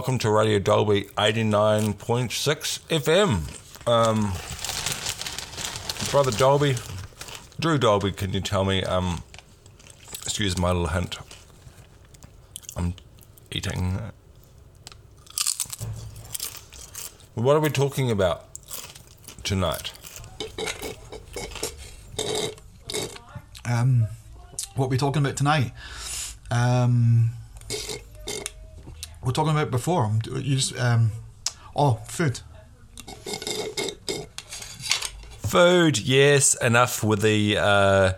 Welcome to Radio Dolby 89.6 FM. Um, Brother Dolby, Drew Dolby, can you tell me, um, excuse my little hint, I'm eating. What are we talking about tonight? Um, what are we talking about tonight? Um, we're talking about before. You just, um, oh, food. Food, yes, enough with the uh,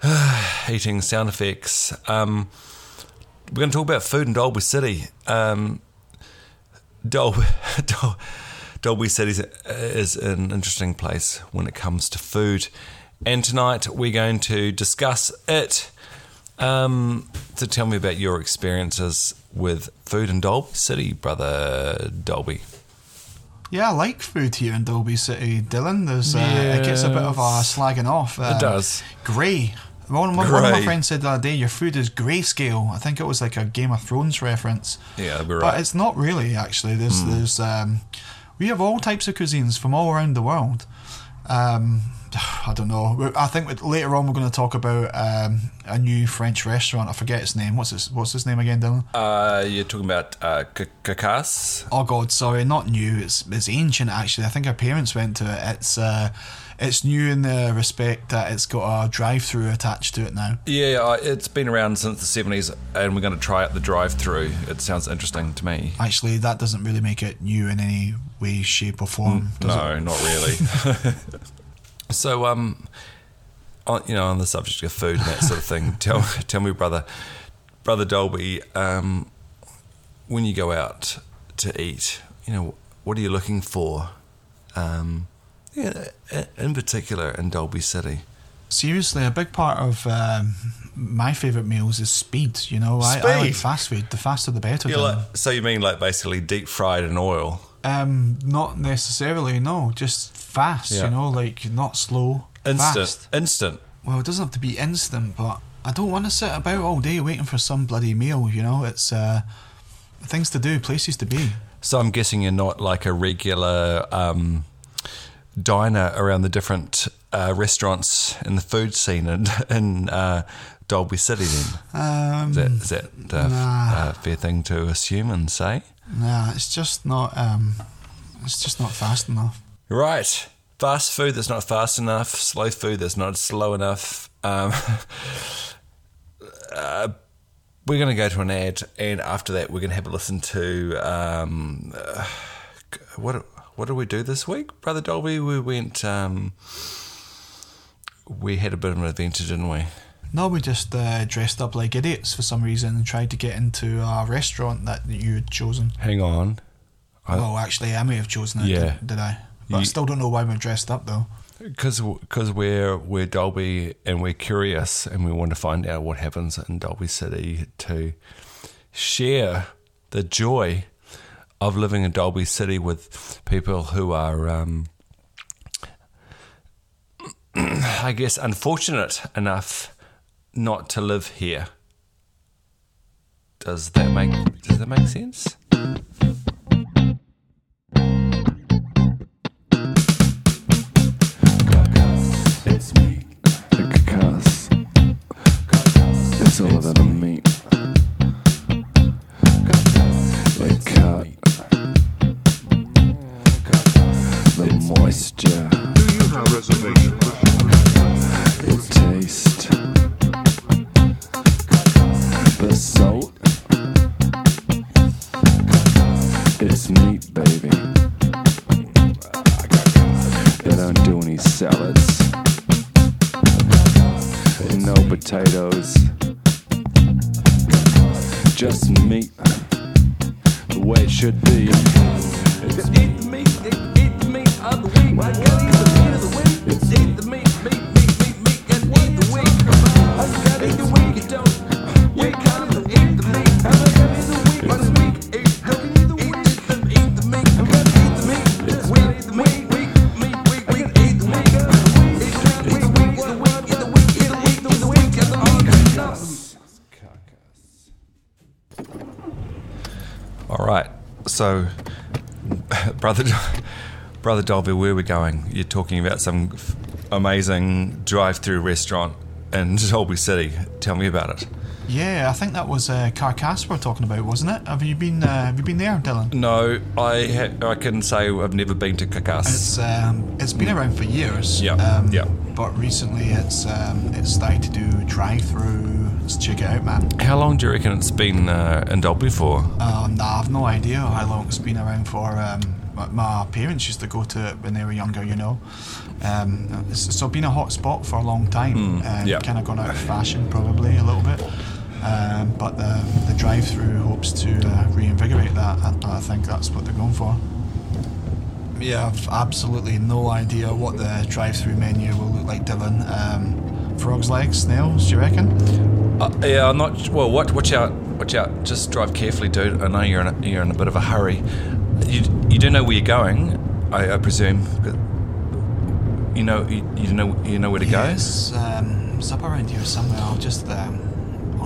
eating sound effects. Um, we're going to talk about food in Dolby City. Um, Dolby, Dol- Dolby City is, is an interesting place when it comes to food. And tonight we're going to discuss it. Um, so tell me about your experiences with food in Dolby City, brother Dolby. Yeah, I like food here in Dolby City, Dylan. There's uh, it gets a bit of a slagging off. Um, does. Grey. One, one, one of my friends said the other day, your food is grayscale. I think it was like a Game of Thrones reference. Yeah, we're But right. it's not really, actually. There's, Hmm. there's, um, we have all types of cuisines from all around the world. Um, I don't know. I think later on we're going to talk about um, a new French restaurant. I forget its name. What's its What's its name again, Dylan? Uh, you're talking about uh, Oh God, sorry, not new. It's it's ancient actually. I think our parents went to it. It's uh, it's new in the respect that it's got a drive-through attached to it now. Yeah, it's been around since the 70s, and we're going to try out the drive through. It sounds interesting to me. Actually, that doesn't really make it new in any way, shape, or form. it? No, not really. so, um, on, you know, on the subject of food and that sort of thing, tell tell me, brother, brother Dolby, um, when you go out to eat, you know, what are you looking for? Um, yeah, in particular in Dolby City. Seriously, a big part of um, my favourite meals is speed. You know, I, I like fast food. The faster, the better. Like, so you mean like basically deep fried in oil? Um, not necessarily. No, just fast. Yeah. You know, like not slow. Instant, Fast. instant. Well, it doesn't have to be instant, but I don't want to sit about all day waiting for some bloody meal. You know, it's uh, things to do, places to be. So I'm guessing you're not like a regular um, diner around the different uh, restaurants in the food scene in, in uh, Dolby City. Then Um, is that, is that uh, nah. a fair thing to assume and say? Nah, it's just not. Um, it's just not fast enough. Right, fast food that's not fast enough, slow food that's not slow enough. Um, uh, we're going to go to an ad, and after that, we're going to have a listen to um, uh, what. What did we do this week, brother Dolby? We went. Um, we had a bit of an adventure, didn't we? No, we just uh, dressed up like idiots for some reason and tried to get into a restaurant that you had chosen. Hang on. I- well, actually, I may have chosen it. Yeah. Did, did I? But I still don't know why we're dressed up though. Because because we're we're Dolby and we're curious and we want to find out what happens in Dolby City to share the joy of living in Dolby City with people who are, um, I guess, unfortunate enough not to live here. Does that make Does that make sense? The way it should be. It's Eat the meat, eat, So, brother, brother Dolby, where we going? You're talking about some f- amazing drive-through restaurant in Dolby City. Tell me about it. Yeah, I think that was uh, Carcasse we're talking about, wasn't it? Have you been uh, Have you been there, Dylan? No, I ha- I can say I've never been to Carcasse. It's um, it's been around for years. Yeah, Um, yeah. But recently, it's um, it's started to do drive-through. Let's check it out, man. How long do you reckon it's been uh, in Dolby for? Um, nah, I've no idea how long it's been around for. Um, my- parents used to go to it when they were younger, you know. Um, so it's been a hot spot for a long time. and yeah. Kind of gone out of fashion, probably a little bit. Um, but the, the drive-through hopes to uh, reinvigorate that. and I think that's what they're going for. Yeah, I've absolutely no idea what the drive-through menu will look like, Dylan. Um, frogs' legs, snails, do you reckon? Uh, yeah, I'm not. Well, watch, watch out, watch out. Just drive carefully, dude. I know you're in a, you're in a bit of a hurry. You you do know where you're going, I, I presume. You know you, you know you know where to go. Yes, um, it's up around here somewhere. I'll just, um,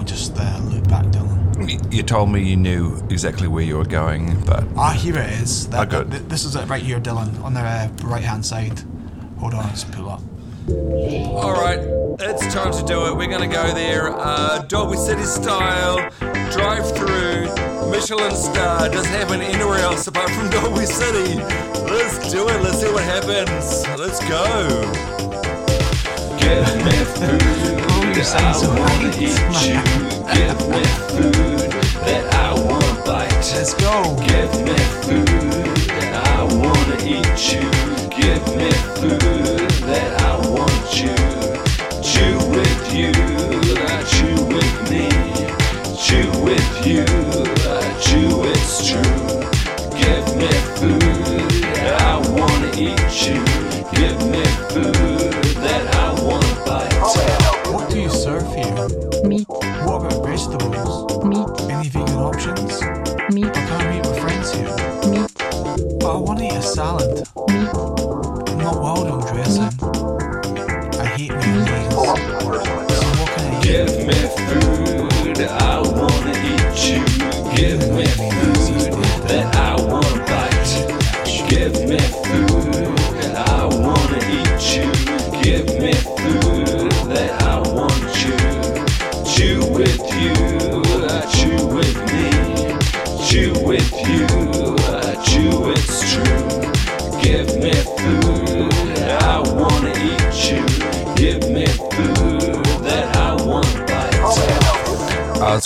just uh, look back, Dylan. You- You told me you knew exactly where you were going, but Ah, here it is. That, Ah, good. this is it right here, Dylan, on the uh, right-hand side. Hold on, let's pull up. all right, it's time to do it. We're gonna go there, uh, Dolby City style, drive through, Michelin star. Doesn't happen anywhere else apart from Dolby City. Let's do it. Let's see what happens. Let's go. Give me food. Sound I wanna eat you. Give me food that I wanna bite. Let's go. Give me food that I wanna eat you. Give me food that I want you. Chew with you, I chew with me. Chew with you, I chew it's true. Give me food that I wanna eat you. Give me food do you serve here? Meat, What about vegetables? meat, Any vegan options? meat, I can't meet my friends here. meat, But I want to eat a salad. meat, I'm not wild on dressing. I hate mayonnaise.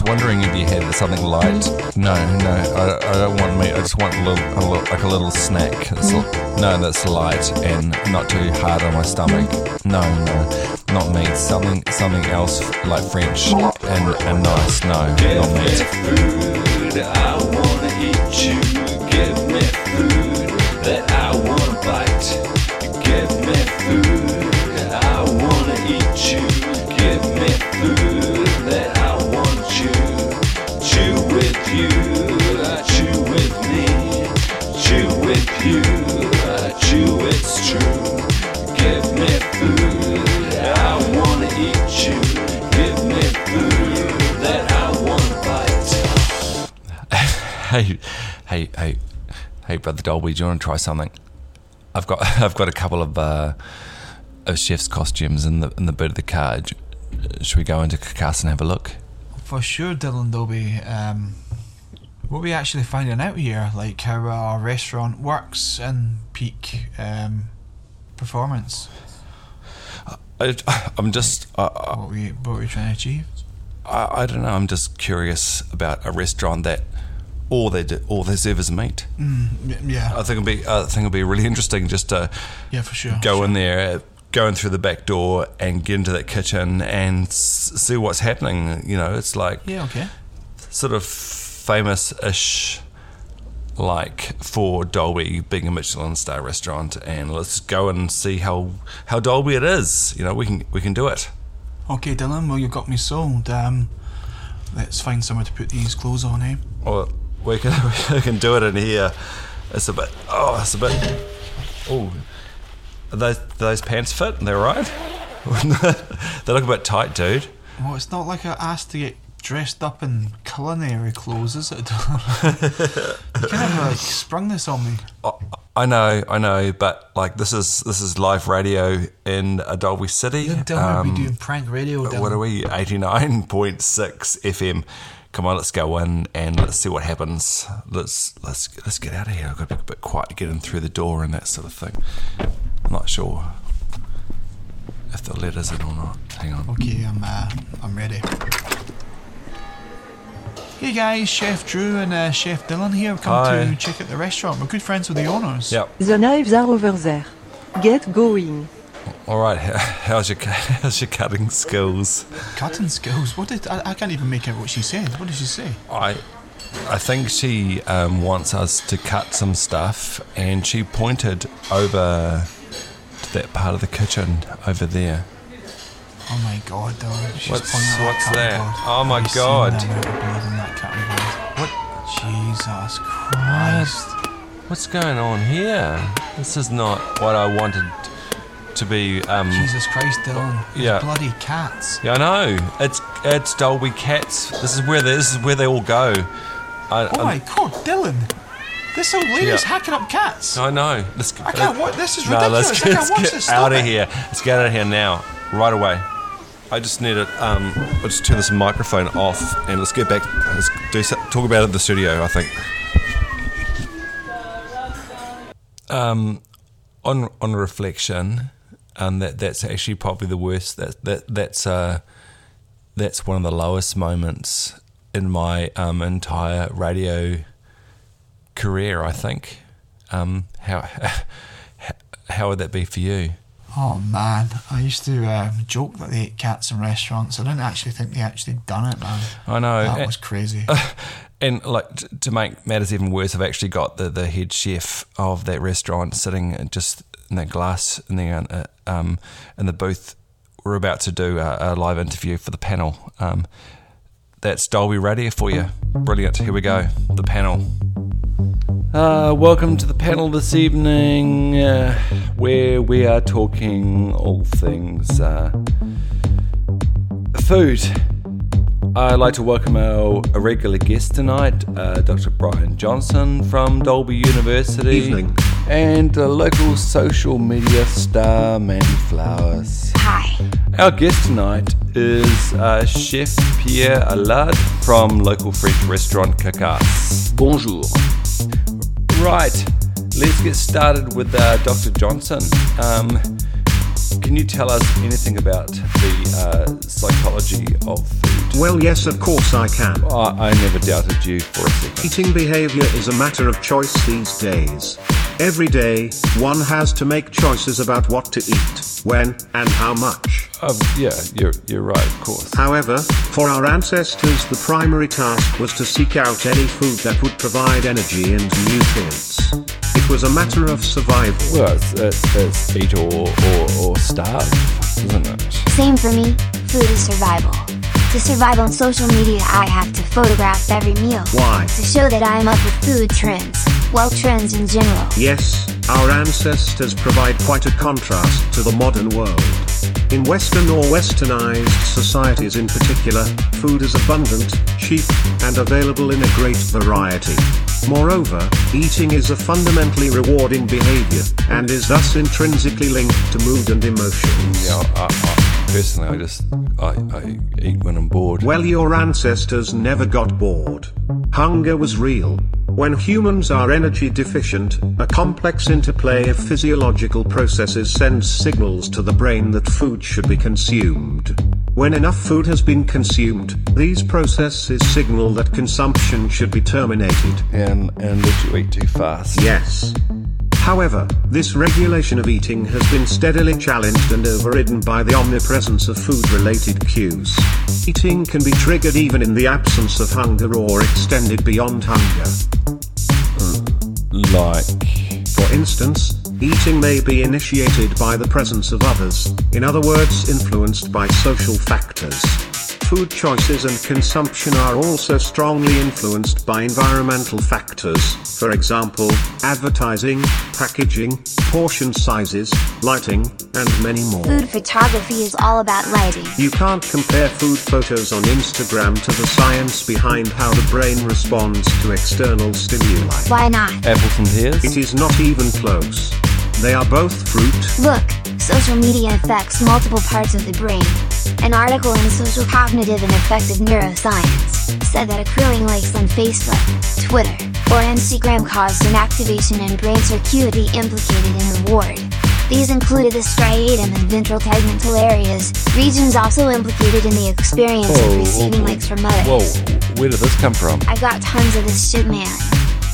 Was wondering if you had something light. No, no, I, I don't want meat. I just want a little, a little like a little snack. L- no, that's light and not too hard on my stomach. No, no, not meat. Something, something else like French and, and nice. No, Give not me meat. food, I wanna eat you. Give me food that I wanna bite. Wanna wanna. Hey, hey, hey, hey, brother Dolby, do you want to try something? I've got, I've got a couple of, uh, of chef's costumes in the in the boot of the car. Should we go into Carcasse and have a look? For sure, Dylan Dolby. Um, what are we actually finding out here? Like how our restaurant works in peak um, performance. I, I'm just, What we what we're trying to achieve. I, I don't know. I'm just curious about a restaurant that all they do, all they serve is meat. Y- Yeah, I think it'll be, I think it'll be really interesting just to yeah, for sure. go in there, go in through the back door, and get into that kitchen and s- see what's happening. You know, it's like Yeah, okay. sort of famous-ish, like for Dolby being a Michelin star restaurant, and let's go and see how how Dolby it is. You know, we can we can do it. Okay, Dylan. Well, you've got me sold. Um, let's find somewhere to put these clothes on, eh? Or we can we can do it in here. It's a bit. Oh, it's a bit. Oh, are those those pants fit? They're right. they look a bit tight, dude. Well, it's not like I asked to get dressed up in culinary clothes, is it? you kind of like sprung this on me. I know, I know, but like this is this is live radio in Dolby City. You and Dylan Um, doing prank radio. Dylan. what are we? Eighty nine point six FM. Come on, let's go in and let's see what happens. Let's let's let's get out of here. I've got to be a bit quiet to get in through the door and that sort of thing. I'm not sure if the letter's in or not. Hang on. Okay, I'm uh, I'm ready. Hey guys, Chef Drew and uh, Chef Dylan here. We've come Hi. to check out the restaurant. We're good friends with the owners. Yep. The knives are over there. Get going. All right. How's your how's your cutting skills? Cutting skills. What did I, I can't even make out what she said. What did she say? I I think she um, wants us to cut some stuff, and she pointed over to that part of the kitchen over there. Oh my god, Dylan. She's What's- what's that? Oh my Have God. the amount of blood in that cutting board? What Jesus Christ. what's going on here? This is not what I wanted to be. Um, Jesus Christ, Dylan. Yeah. bloody cats. yeah, I know. It's it's Dolby Cats. This is where they, this is where they all go. I, Oh my god, Dylan. This old lady's Yeah. hacking up cats. I know. Let's, I can't watch- this is No, let's, ridiculous. I can't let's watch get this. Out of here. Let's get out of here now, right away. I just need it. Um, I'll just turn this microphone off and let's get back. Let's do talk about it in the studio. I think. Um, on on reflection, um, that that's actually probably the worst. That that that's uh, that's one of the lowest moments in my um entire radio career. I think. Um, how how would that be for you? Oh man, I used to uh, joke that they ate cats in restaurants. I didn't actually think they actually done it, man. I know. That Eh, was crazy. And like t- to make matters even worse, I've actually got the, the head chef of that restaurant sitting just in that glass in the uh, um in the booth. We're about to do a, a live interview for the panel. Um, that's Dolby Radio for you. Brilliant. Here we go. The panel. Uh, welcome to the panel this evening, uh, where we are talking all things uh, food. I'd like to welcome our a regular guest tonight, uh, Dr. Brian Johnson from Dolby University. Evening. And uh, local social media star Mandy Flowers. Hi. Our guest tonight is uh, Chef Pierre Allard from local French restaurant Carcasse. Bonjour. Right, let's get started with uh, Dr. Johnson. Um, can you tell us anything about the uh, psychology of food? Well, yes, of course I can. I, I never doubted you for a second. Eating behavior is a matter of choice these days. Every day, one has to make choices about what to eat, when, and how much. Um, yeah, you're, you're right, of course. However, for our ancestors, the primary task was to seek out any food that would provide energy and nutrients. It was a matter of survival. Well, it's, it's, it's eat or, or, or starve, isn't it? Same for me. Food is survival. To survive on social media, I have to photograph every meal. Why? To show that I am up with food trends. Well, trends in general. Yes, our ancestors provide quite a contrast to the modern world. In Western or Westernized societies in particular, food is abundant, cheap, and available in a great variety. Moreover, eating is a fundamentally rewarding behavior, and is thus intrinsically linked to mood and emotions. Yeah, I, I, personally, I just I, I eat when I'm bored. Well, your ancestors never got bored. Hunger was real. When humans are energy deficient, a complex interplay of physiological processes sends signals to the brain that food should be consumed. When enough food has been consumed, these processes signal that consumption should be terminated. and and let you eat too fast. Yes. However, this regulation of eating has been steadily challenged and overridden by the omnipresence of food related cues. Eating can be triggered even in the absence of hunger or extended beyond hunger. Like, For instance, eating may be initiated by the presence of others, in other words, influenced by social factors. Food choices and consumption are also strongly influenced by environmental factors, for example, advertising, packaging, portion sizes, lighting, and many more. Food photography is all about lighting. You can't compare food photos on Instagram to the science behind how the brain responds to external stimuli. Why not? Apples and pears. It is not even close. They are both fruit. Look, social media affects multiple parts of the brain. An article in Social Cognitive and Affective Neuroscience said that accruing likes on Facebook, Twitter, or Instagram caused an activation in brain circuitry implicated in reward. These included the striatum and ventral tegmental areas, regions also implicated in the experience of receiving likes from others. Whoa, where did this come from? I got tons of this shit, man.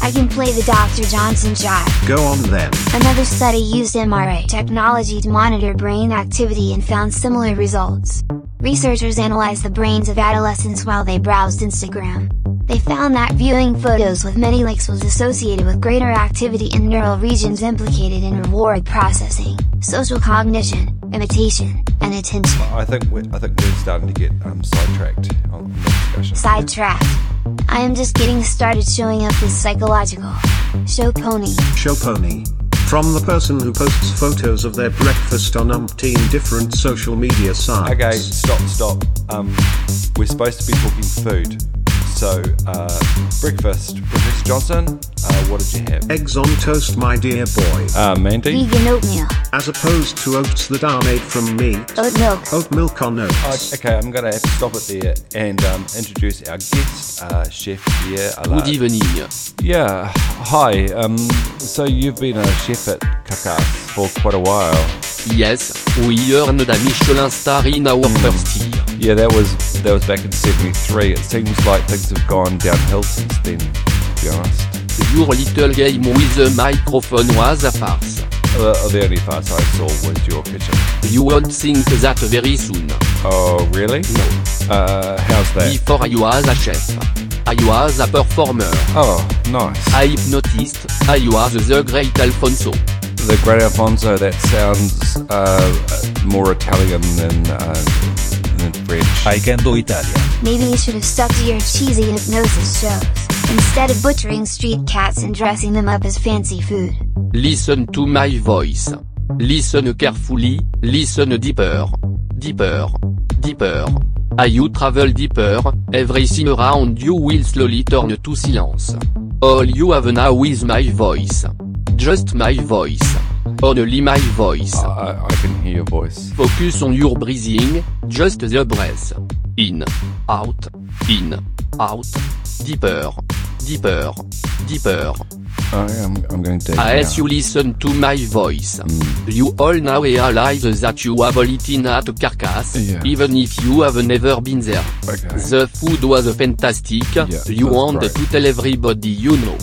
I can play the Dr. Johnson shot. Go on then. Another study used MRI technology to monitor brain activity and found similar results. Researchers analyzed the brains of adolescents while they browsed Instagram. They found that viewing photos with many likes was associated with greater activity in neural regions implicated in reward processing, social cognition, imitation, and attention. I think we're, I think we're starting to get um, sidetracked on this discussion. Sidetracked. I am just getting started showing up this psychological show pony. Show pony. From the person who posts photos of their breakfast on umpteen different social media sites. Okay, stop, stop. Um, we're supposed to be talking food. So, uh, breakfast. Professor Johnson, uh, what did you have? Eggs on toast, my dear boy. Uh, Mandy? Vegan oatmeal. As opposed to oats that are made from meat. Oat milk. Oat milk on oats. Oh, okay, I'm going to have to stop it there and um, introduce our guest, uh, Chef Pierre Allard. Good evening. Yeah, hi. Um, so you've been a chef at Carcasse for quite a while. Yes, we earned a Michelin star in our first year. Yeah, that was that was back in '73. It seems like things have gone downhill since then. To be honest, Your little game with the microphone was a farce. uh, the only farce I saw was your kitchen. You won't think that very soon. Oh, really? No. Uh, how's that? Before I was a chef, I was a performer. Oh, nice. I hypnotist. I was the great Alfonso. The Great Alfonso. That sounds uh, more Italian than uh, than French. I can do Italian. Maybe you should have stuck to your cheesy hypnosis shows, instead of butchering street cats and dressing them up as fancy food. Listen to my voice. Listen carefully, listen deeper. Deeper. Deeper. As you travel deeper, everything around you will slowly turn to silence. All you have now is my voice. Just my voice. Only my voice. I, I can hear your voice. Focus on your breathing, just the breath. In, out, in, out, deeper, deeper, deeper. I am. I'm going to. As you listen to my voice, mm. you all now realize that you have eaten at Carcasse, Yeah. even if you have never been there. Okay. The food was fantastic, you want to tell everybody you know.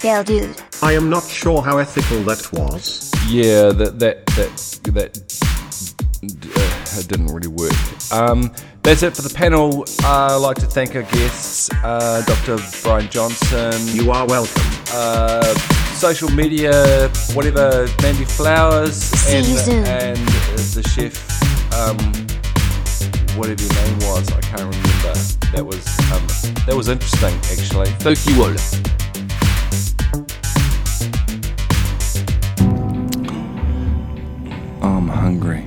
Fail dude. I am not sure how ethical that was. Yeah, that that that that uh, it didn't really work. Um, that's it for the panel. Uh, I'd like to thank our guests, uh, Dr. Brian Johnson. You are welcome. Uh, social media, whatever, Mandy Flowers, See and you soon. and the chef, um, whatever your name was, I can't remember. That was um, that was interesting, actually. Fuck you all. Hungry.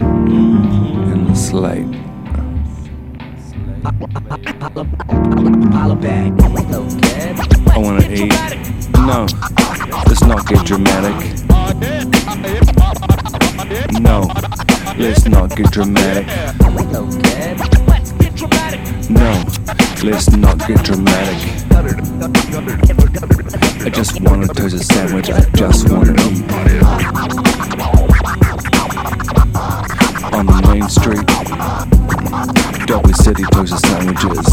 And it's late. I wanna eat. No, let's not get dramatic. No, let's not get dramatic. No, let's not get dramatic. I just want to taste a sandwich. I just want to eat. Main street, Dolby City toasted sandwiches.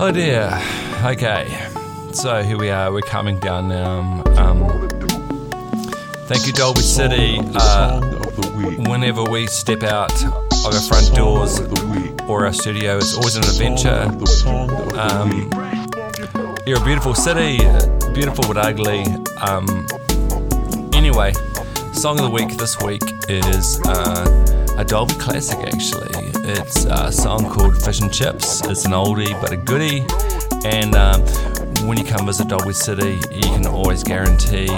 Oh dear. Okay. So here we are. We're coming down now. Um, thank you, Dolby City. Uh, Song of the week. whenever we step out our front doors or our studio. It's always an adventure. Um, you're a beautiful city, beautiful but ugly. Um, anyway, song of the week this week is uh, a Dolby classic actually. It's a song called Fish and Chips. It's an oldie but a goodie. And um, when you come visit Dolby City, you can always guarantee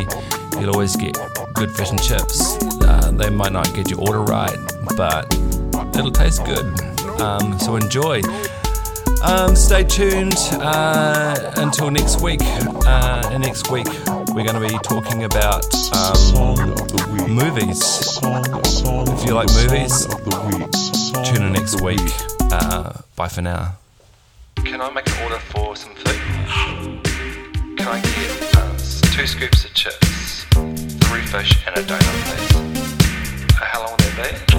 you'll always get good fish and chips. Uh, they might not get your order right, but it'll taste good. Um, so enjoy. Um, stay tuned uh, until next week. Uh, and next week, we're going to be talking about um, movies. If you like movies, tune in next week. Uh, bye for now. Can I make an order for some food? Can I get uh, two scoops of chips, three fish, and a donut, please? Uh, how long will they be?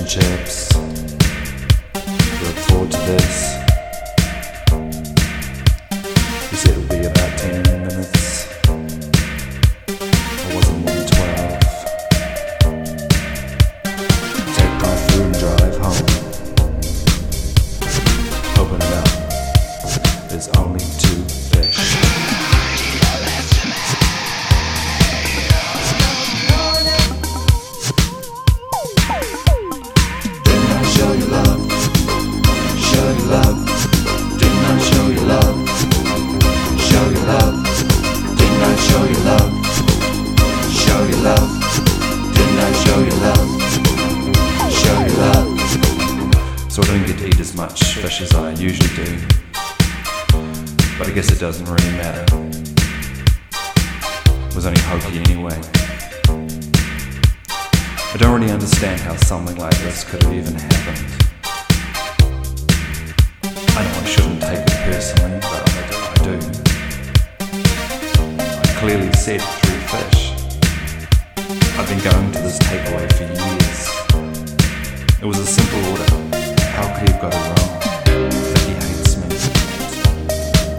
Chips. Look forward to this. Been going to this takeaway for years. It was a simple order. How could he have got it wrong? That he hates me.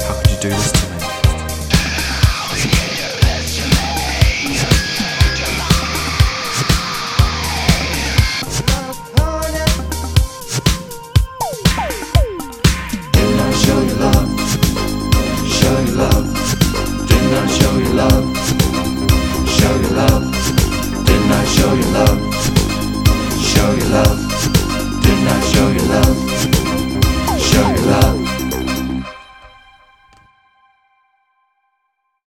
How could you do this to me?